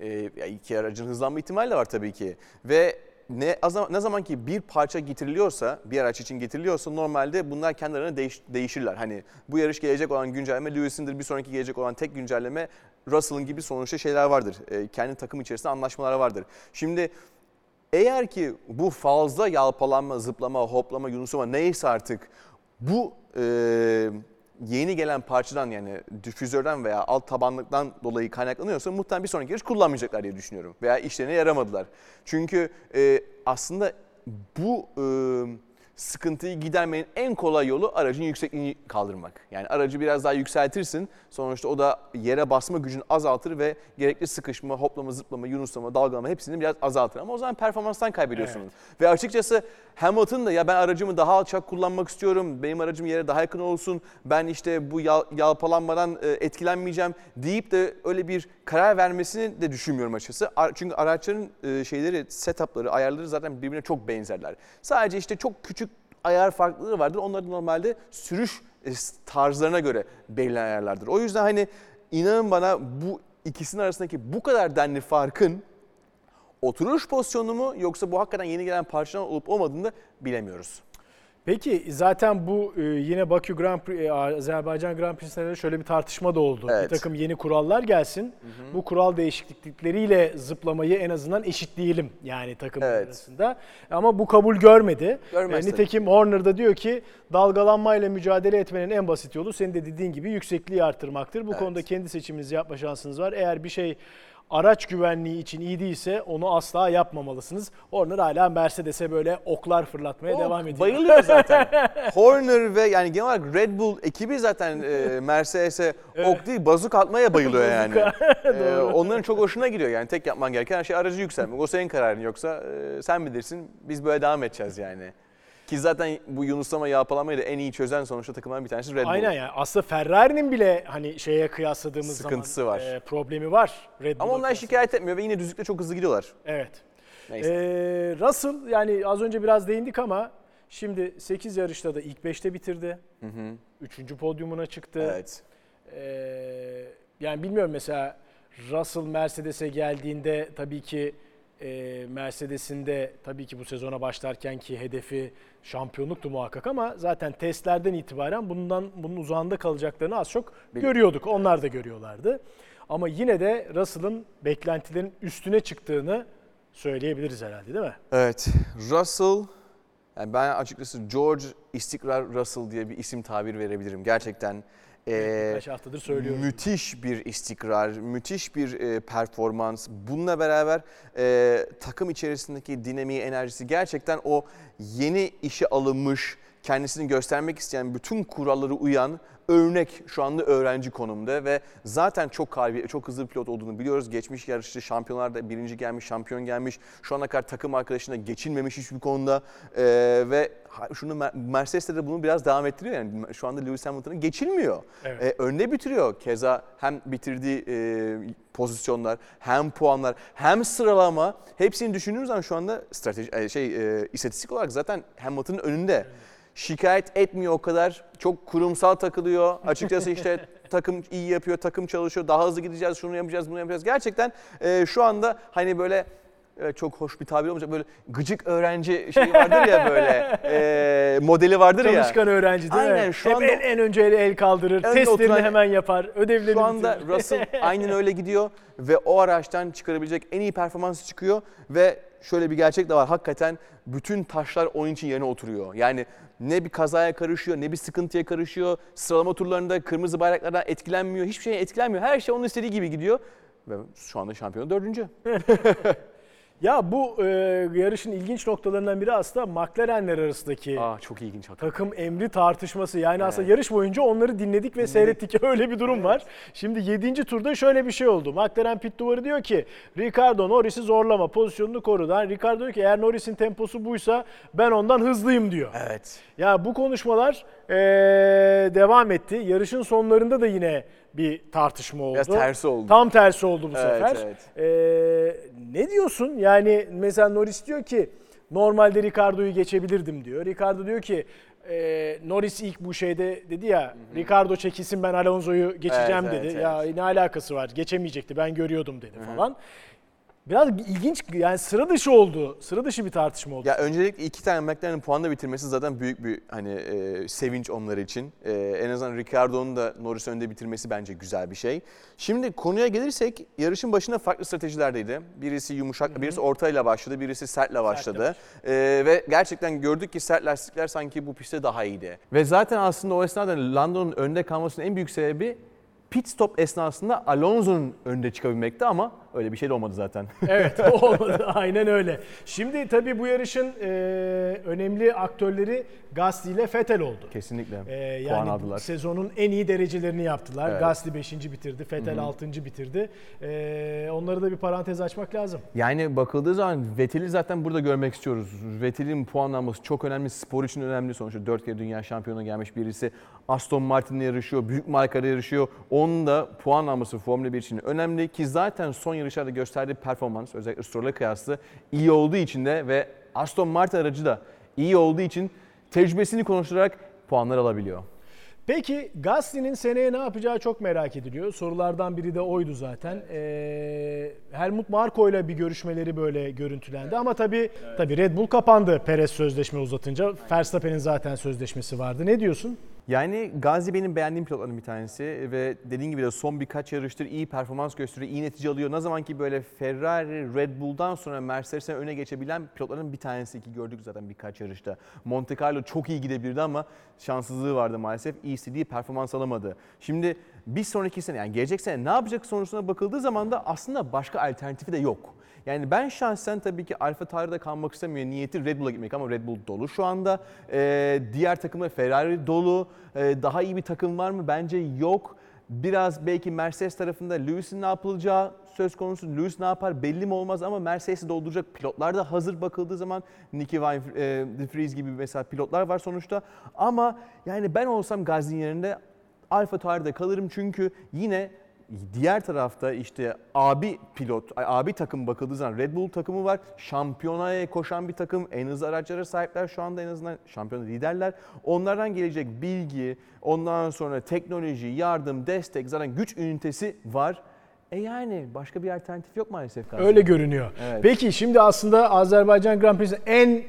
e, iki aracın hızlanma ihtimali de var tabii ki. Ve ne, ne zaman ki bir parça getiriliyorsa, bir araç için getiriliyorsa normalde bunlar kendi aralarında değiş- değişirler. Hani bu yarış gelecek olan güncelleme Lewis'indir, bir sonraki gelecek olan tek güncelleme Russell'ın gibi sonuçta şeyler vardır. E, kendi takım içerisinde anlaşmalar vardır. Şimdi eğer ki bu fazla yalpalanma, zıplama, hoplama, yunuslama neyse artık bu e, yeni gelen parçadan yani difüzörden veya alt tabanlıktan dolayı kaynaklanıyorsa muhtemelen bir sonraki yarış kullanmayacaklar diye düşünüyorum. Veya işlerine yaramadılar. Çünkü e, aslında bu e, sıkıntıyı gidermenin en kolay yolu aracın yüksekliğini kaldırmak. Yani aracı biraz daha yükseltirsin. Sonuçta o da yere basma gücünü azaltır ve gerekli sıkışma, hoplama, zıplama, yunuslama, dalgalama hepsini biraz azaltır. Ama o zaman performanstan kaybediyorsunuz. Ve açıkçası Hamilton da ya ben aracımı daha alçak kullanmak istiyorum, benim aracım yere daha yakın olsun, ben işte bu yal- yalpalanmadan e, etkilenmeyeceğim deyip de öyle bir karar vermesini de düşünmüyorum açıkçası. Çünkü araçların e, şeyleri, setupları, ayarları zaten birbirine çok benzerler. Sadece işte çok küçük ayar farklılığı vardır. Onlar normalde sürüş e, tarzlarına göre belirlenen ayarlardır. O yüzden hani inanın bana bu ikisinin arasındaki bu kadar denli farkın oturuş pozisyonu mu yoksa bu hakikaten yeni gelen parçadan olup olmadığını da bilemiyoruz. Peki zaten bu e, yine Bakü Grand Prix, e, Azerbaycan Grand Prix'sinde de şöyle bir tartışma da oldu. Evet. Bir takım yeni kurallar gelsin. Bu kural değişiklikleriyle zıplamayı en azından eşitleyelim yani takımlar Evet. arasında. Ama bu kabul görmedi. Görmez E, nitekim Horner da diyor ki dalgalanmayla mücadele etmenin en basit yolu senin de dediğin gibi yüksekliği arttırmaktır. Bu Evet. konuda kendi seçiminizi yapma şansınız var. Eğer bir şey araç güvenliği için iyi değilse onu asla yapmamalısınız. Horner hala Mercedes'e böyle oklar fırlatmaya O devam ediyor. Bayılıyor zaten. <laughs> Horner ve yani genel olarak Red Bull ekibi zaten e, Mercedes'e ok değil bazuk atmaya bayılıyor yani. <laughs> E, onların çok hoşuna gidiyor yani tek yapman gereken her şey aracı yükseltmek. O senin kararın yoksa e, sen bilirsin biz böyle devam edeceğiz yani. Ki zaten bu yunuslama yağpalamayı da en iyi çözen sonuçta takımların bir tanesi Red Bull. Aynen yani aslında Ferrari'nin bile hani şeye kıyasladığımız Sıkıntısı zaman var. e, problemi var Red Ama Bull'a onlar kıyasla. şikayet etmiyor ve yine düzlükte çok hızlı gidiyorlar. Evet. Neyse. Ee, Russell yani az önce biraz değindik ama şimdi 8 yarışta da ilk 5'te bitirdi. Hı hı. Üçüncü podyumuna çıktı. Evet. Ee, yani bilmiyorum mesela Russell Mercedes'e geldiğinde tabii ki e, Mercedes'in de tabii ki bu sezona başlarken ki hedefi şampiyonluktu muhakkak ama zaten testlerden itibaren bundan bunun uzağında kalacaklarını az çok görüyorduk. Onlar da görüyorlardı. Ama yine de Russell'ın beklentilerin üstüne çıktığını söyleyebiliriz herhalde değil mi? Evet. Russell, yani ben açıkçası George İstikrar Russell diye bir isim tabir verebilirim. Gerçekten Kaç haftadır söylüyorum. Müthiş bir istikrar, müthiş bir e, performans. Bununla beraber e, takım içerisindeki dinamiği, enerjisi gerçekten o yeni işe alınmış, kendisini göstermek isteyen bütün kuralları uyan örnek şu anda öğrenci konumda ve zaten çok kalbi, çok hızlı bir pilot olduğunu biliyoruz. Geçmiş yarışçı şampiyonlarda birinci gelmiş, şampiyon gelmiş. Şu ana kadar takım arkadaşına geçilmemiş hiçbir konuda Ee, ve şunu Mer- Mercedes'te de bunu biraz devam ettiriyor yani şu anda Lewis Hamilton'ı geçilmiyor. Evet. Ee, önde bitiriyor. Keza hem bitirdiği e, pozisyonlar, hem puanlar, hem sıralama hepsini düşündüğümüz zaman şu anda strateji e, şey e, istatistik olarak zaten Hamilton'ın önünde. Şikayet etmiyor o kadar. Çok kurumsal takılıyor. Açıkçası işte <laughs> takım iyi yapıyor, takım çalışıyor. Daha hızlı gideceğiz, şunu yapacağız, bunu yapacağız. Gerçekten e, şu anda hani böyle e, çok hoş bir tabir olmayacak böyle gıcık öğrenci şey vardır ya böyle <laughs> e, modeli vardır ya. Çalışkan öğrenci değil mi? Aynen, şu Hep anda- en, en önce el, el kaldırır, Önde testlerini oturan- hemen yapar, ödevlerini Şu anda bitirir. Russell <laughs> aynen öyle gidiyor ve o araçtan çıkarabilecek en iyi performansı çıkıyor ve şöyle bir gerçek de var. Hakikaten bütün taşlar onun için yerine oturuyor. Yani ne bir kazaya karışıyor, ne bir sıkıntıya karışıyor. Sıralama turlarında kırmızı bayraklardan etkilenmiyor. Hiçbir şeye etkilenmiyor. Her şey onun istediği gibi gidiyor. Ve şu anda şampiyonu dördüncü. <laughs> Ya bu e, yarışın ilginç noktalarından biri aslında McLaren'ler arasındaki Aa çok ilginç hakikaten. takım emri tartışması. Yani aslında yarış boyunca onları dinledik ve seyrettik. <laughs> Öyle bir durum var. Şimdi 7. turda şöyle bir şey oldu. McLaren pit duvarı diyor ki Ricardo Norris'i zorlama pozisyonunu koru. Yani Ricardo diyor ki eğer Norris'in temposu buysa ben ondan hızlıyım diyor. Evet. Ya bu konuşmalar eee, devam etti. Yarışın sonlarında da yine bir tartışma oldu. Biraz tersi oldu. Tam tersi oldu bu Evet, sefer. evet. Eee, ne diyorsun? Yani mesela Norris diyor ki normalde Ricardo'yu geçebilirdim diyor. Ricardo diyor ki eee, Norris ilk bu şeyde dedi ya Ricardo çekilsin ben Alonso'yu geçeceğim Evet, dedi. evet, ya ne alakası var? Geçemeyecekti. Ben görüyordum dedi falan. Biraz ilginç yani sıra dışı oldu. Sıra dışı bir tartışma oldu. Ya öncelikle iki tane McLaren'in puanla bitirmesi zaten büyük bir hani e, sevinç onlar için. E, en azından Ricardo'nun da Norris önde bitirmesi bence güzel bir şey. Şimdi konuya gelirsek yarışın başında farklı stratejilerdeydi. Birisi yumuşak, birisi ortayla başladı, birisi sertle başladı. E, ve gerçekten gördük ki sert lastikler sanki bu pistte daha iyiydi. Ve zaten aslında o esnada Lando'nun önde kalmasının en büyük sebebi pit stop esnasında Alonso'nun önde çıkabilmekti ama öyle bir şey de olmadı zaten. <laughs> Evet olmadı aynen öyle. Şimdi tabii bu yarışın e, önemli aktörleri Gasly ile Vettel oldu. Kesinlikle. E, Puan yani aldılar. sezonun en iyi derecelerini yaptılar. Evet. Gasly 5. bitirdi, Vettel 6. bitirdi. E, onları da bir parantez açmak lazım. Yani bakıldığı zaman Vettel'i zaten burada görmek istiyoruz. Vettel'in puanlanması çok önemli, spor için önemli. Sonuçta 4 kere dünya şampiyonu gelmiş birisi. Aston Martin'le yarışıyor, büyük markada yarışıyor. Onun da puanlanması Formula 1 için önemli ki zaten son yarışlarda gösterdiği performans özellikle Stroll'e kıyasla iyi olduğu için de ve Aston Martin aracı da iyi olduğu için tecrübesini konuşturarak puanlar alabiliyor. Peki Gasly'nin seneye ne yapacağı çok merak ediliyor. Sorulardan biri de oydu zaten. Ee, Helmut Marko ile bir görüşmeleri böyle görüntülendi ama tabii tabii Red Bull kapandı Perez sözleşme uzatınca. Verstappen'in zaten sözleşmesi vardı. Ne diyorsun? Yani Gazi benim beğendiğim pilotların bir tanesi ve dediğin gibi de son birkaç yarıştır iyi performans gösteriyor, iyi netice alıyor. Ne zaman ki böyle Ferrari, Red Bull'dan sonra Mercedes'e öne geçebilen pilotların bir tanesi ki gördük zaten birkaç yarışta. Monte Carlo çok iyi gidebilirdi ama şanssızlığı vardı maalesef. İyi istediği performans alamadı. Şimdi bir sonraki sene yani gelecek sene ne yapacak sorusuna bakıldığı zaman da aslında başka alternatifi de yok. Yani ben şahsen tabii ki Alfa Tauri'de kalmak istemiyor. Niyeti Red Bull'a gitmek ama Red Bull dolu şu anda. Ee, diğer takımlar Ferrari dolu. Ee, daha iyi bir takım var mı? Bence yok. Biraz belki Mercedes tarafında Lewis'in ne yapılacağı söz konusu. Lewis ne yapar belli mi olmaz ama Mercedes'i dolduracak pilotlar da hazır bakıldığı zaman Nicky Vine, e, gibi mesela pilotlar var sonuçta. Ama yani ben olsam Gazli'nin yerinde Alfa Tauri'de kalırım çünkü yine diğer tarafta işte abi pilot, abi takım bakıldığı zaman Red Bull takımı var. Şampiyonaya koşan bir takım. En hızlı araçlara sahipler şu anda en azından şampiyon liderler. Onlardan gelecek bilgi, ondan sonra teknoloji, yardım, destek zaten güç ünitesi var. E yani başka bir alternatif yok maalesef. Gazi. Öyle görünüyor. Evet. Peki şimdi aslında Azerbaycan Grand Prix'sinin en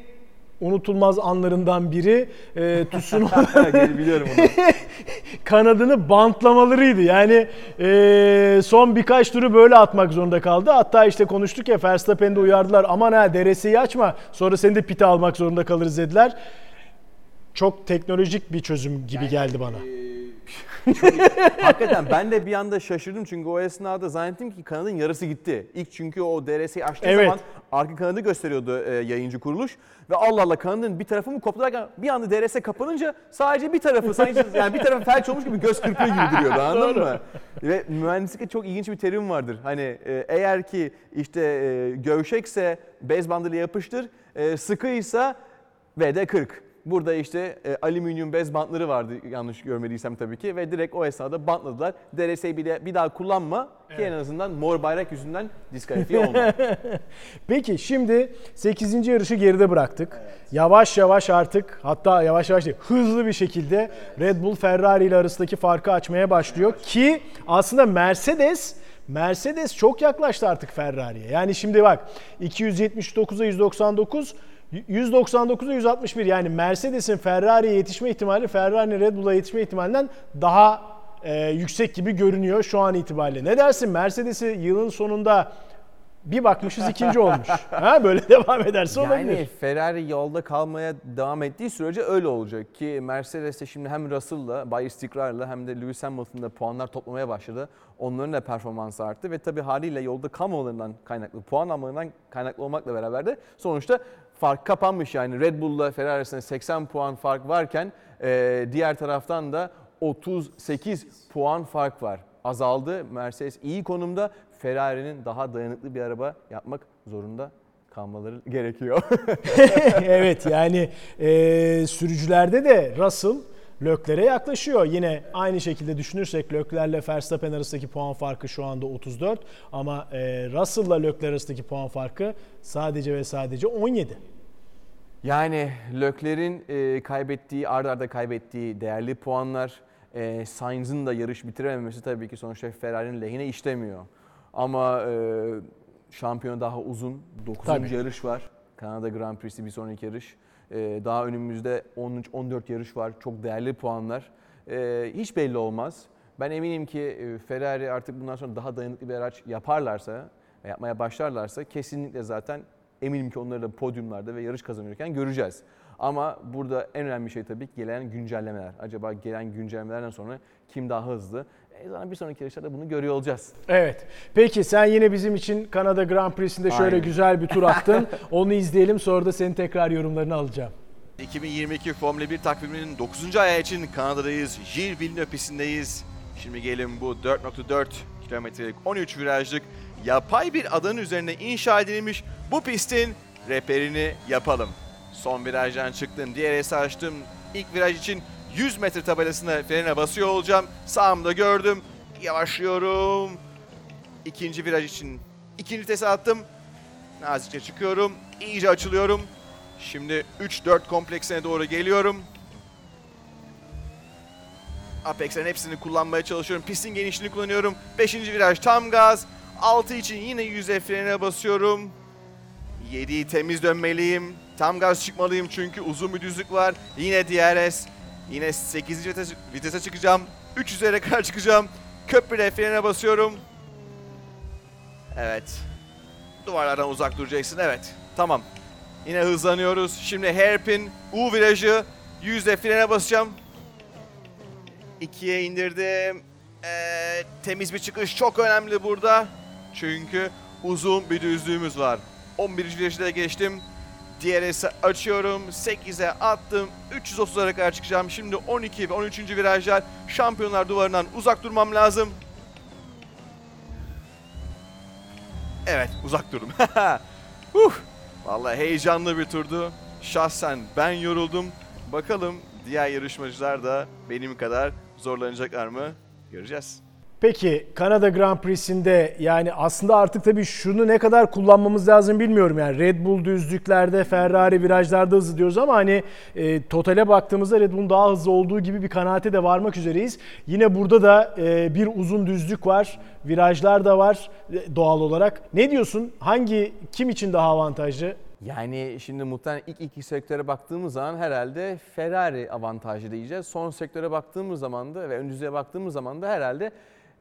unutulmaz anlarından biri e, Tsunoda <laughs> Biliyorum onu. <laughs> kanadını bantlamalarıydı. Yani e, son birkaç turu böyle atmak zorunda kaldı. Hatta işte konuştuk ya Verstappen'i de uyardılar. Aman ha DRS'yi açma sonra seni de pite almak zorunda kalırız dediler. Çok teknolojik bir çözüm gibi geldi bana. <laughs> Hakikaten ben de bir anda şaşırdım çünkü o esnada zannettim ki kanadın yarısı gitti. İlk çünkü o DRS'yi açtığı Evet. zaman arka kanadı gösteriyordu e, yayıncı kuruluş. Ve Allah Allah kanadın bir tarafı mı koptu derken bir anda DRS kapanınca sadece bir tarafı sanki <laughs> yani bir tarafı felç olmuş gibi göz kırpıyor gibi duruyordu anladın mı? Ve mühendislikte çok ilginç bir terim vardır. Hani e, eğer ki işte e, gevşekse bez bandıyla yapıştır, e, sıkıysa VD40. Burada işte e, alüminyum bez bantları vardı yanlış görmediysem tabii ki ve direkt o esnada bantladılar. DRS'yi bile bir daha kullanma ki en azından mor bayrak yüzünden diskalifiye olma. <laughs> Peki şimdi 8. yarışı geride bıraktık. Yavaş yavaş artık hatta yavaş yavaş değil hızlı bir şekilde Red Bull Ferrari ile arasındaki farkı açmaya başlıyor ki aslında Mercedes Mercedes çok yaklaştı artık Ferrari'ye. Yani şimdi bak 279'a 199 199'a 161 yani Mercedes'in Ferrari'ye yetişme ihtimali Ferrari'nin Red Bull'a yetişme ihtimalinden daha e, yüksek gibi görünüyor şu an itibariyle. Ne dersin Mercedes'i yılın sonunda bir bakmışız ikinci olmuş. <laughs> Ha böyle devam ederse olabilir. Yani Ferrari yolda kalmaya devam ettiği sürece öyle olacak ki Mercedes de şimdi hem Russell'la, Bay istikrarla hem de Lewis Hamilton'da puanlar toplamaya başladı. Onların da performansı arttı ve tabii haliyle yolda kalmamalarından kaynaklı, puan almalarından kaynaklı olmakla beraber de sonuçta fark kapanmış yani Red Bull'la Ferrari arasında 80 puan fark varken e, diğer taraftan da 38 puan fark var. Azaldı. Mercedes iyi konumda. Ferrari'nin daha dayanıklı bir araba yapmak zorunda kalmaları gerekiyor. <laughs> evet yani e, sürücülerde de Russell Lökler'e yaklaşıyor. Yine aynı şekilde düşünürsek Lökler'le Verstappen arasındaki puan farkı şu anda 34 ama e, Russell'la Lökler arasındaki puan farkı sadece ve sadece 17. Yani Lökler'in e, kaybettiği, ard arda kaybettiği değerli puanlar, e, Sainz'ın da yarış bitirememesi tabii ki sonuçta Ferrari'nin lehine işlemiyor. Ama e, şampiyonu daha uzun, 9. Tabii. yarış var. Kanada Grand Prix'si bir sonraki yarış. E, daha önümüzde 13-14 yarış var. Çok değerli puanlar. E, hiç belli olmaz. Ben eminim ki e, Ferrari artık bundan sonra daha dayanıklı bir araç yaparlarsa, yapmaya başlarlarsa kesinlikle zaten eminim ki onları da podyumlarda ve yarış kazanırken göreceğiz. Ama burada en önemli şey tabii ki gelen güncellemeler. Acaba gelen güncellemelerden sonra kim daha hızlı? E bir sonraki yarışlarda bunu görüyor olacağız. Evet. Peki sen yine bizim için Kanada Grand Prix'sinde şöyle Aynen. güzel bir tur attın. <laughs> Onu izleyelim sonra da senin tekrar yorumlarını alacağım. 2022 Formula 1 takviminin 9. ayağı için Kanada'dayız. Gilles Villeneuve pistindeyiz. Şimdi gelin bu 4.4 kilometrelik 13 virajlık yapay bir adanın üzerine inşa edilmiş bu pistin reperini yapalım. Son virajdan çıktım, DRS açtım. İlk viraj için 100 metre tabelasına frene basıyor olacağım. Sağımda gördüm. Yavaşlıyorum. İkinci viraj için ikinci vitese attım. Nazikçe çıkıyorum. İyice açılıyorum. Şimdi 3-4 kompleksine doğru geliyorum. Apex'lerin hepsini kullanmaya çalışıyorum. Pistin genişliğini kullanıyorum. 5. viraj tam gaz. 6 için yine yüze frene basıyorum. 7'yi temiz dönmeliyim. Tam gaz çıkmalıyım çünkü uzun bir düzlük var. Yine DRS. Yine 8. vitese, çıkacağım. 300'lere kadar çıkacağım. Köprüde frene basıyorum. Evet. Duvarlardan uzak duracaksın. Evet. Tamam. Yine hızlanıyoruz. Şimdi hairpin U virajı. Yüzde frene basacağım. İkiye indirdim. Ee, temiz bir çıkış çok önemli burada. Çünkü uzun bir düzlüğümüz var. 11. virajı da geçtim. DRS'i açıyorum. 8'e attım. 330'lara kadar çıkacağım. Şimdi 12 ve 13. virajlar. Şampiyonlar duvarından uzak durmam lazım. Evet uzak durdum. <laughs> Huh. Vallahi heyecanlı bir turdu. Şahsen ben yoruldum. Bakalım diğer yarışmacılar da benim kadar zorlanacaklar mı? Göreceğiz. Peki Kanada Grand Prix'sinde yani aslında artık tabii şunu ne kadar kullanmamız lazım bilmiyorum yani Red Bull düzlüklerde, Ferrari virajlarda hızlı diyoruz ama hani e, totale baktığımızda Red Bull'un daha hızlı olduğu gibi bir kanaate de varmak üzereyiz. Yine burada da e, bir uzun düzlük var, virajlar da var e, doğal olarak. Ne diyorsun? Hangi kim için daha avantajlı? Yani şimdi muhtemelen ilk iki sektöre baktığımız zaman herhalde Ferrari avantajlı diyeceğiz. Son sektöre baktığımız zaman da ve ön düzeye baktığımız zaman da herhalde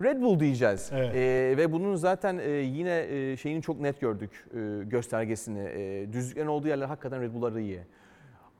Red Bull diyeceğiz. Evet. Ee, ve bunun zaten e, yine e, şeyini çok net gördük e, göstergesini. E, düzlüklerin olduğu yerler hakikaten Red Bull'ları iyi.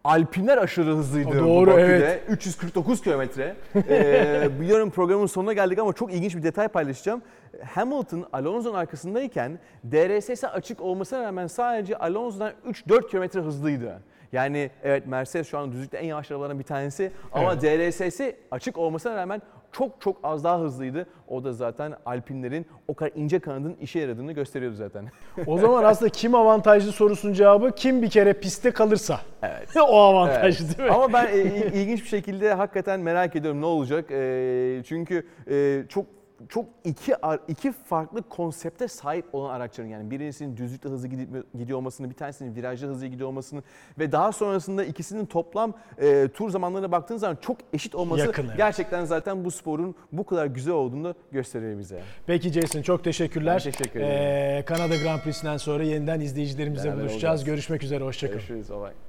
Alpinler aşırı hızlıydı. Doğru, Bakü'de. evet. 349 kilometre. Ee, <laughs> biliyorum programın sonuna geldik ama çok ilginç bir detay paylaşacağım. Hamilton Alonso'nun arkasındayken DRS'si açık olmasına rağmen sadece Alonso'dan 3-4 kilometre hızlıydı. Yani evet Mercedes şu an düzlükte en yavaş arabalardan bir tanesi ama DRS'si açık olmasına rağmen çok çok az daha hızlıydı. O da zaten Alpinlerin o kadar ince kanadın işe yaradığını gösteriyordu zaten. O zaman aslında kim avantajlı sorusunun cevabı kim bir kere pistte kalırsa. Evet. <laughs> o avantajlı Evet. değil mi? Ama ben e, il- ilginç bir şekilde hakikaten merak ediyorum ne olacak. E, çünkü e, çok çok iki iki farklı konsepte sahip olan araçların yani birisinin düzlükte hızlı gidiyor olmasını, bir tanesinin virajda hızlı gidiyor olmasını ve daha sonrasında ikisinin toplam e, tur zamanlarına baktığınız zaman çok eşit olması Yakın, evet. gerçekten zaten bu sporun bu kadar güzel olduğunu gösteriyor bize. Peki Jason çok teşekkürler. Ben teşekkür ederim. Ee, Kanada Grand Prix'sinden sonra yeniden izleyicilerimizle Beraber buluşacağız. olacağız. Görüşmek üzere, hoşçakalın. Görüşürüz. Bye.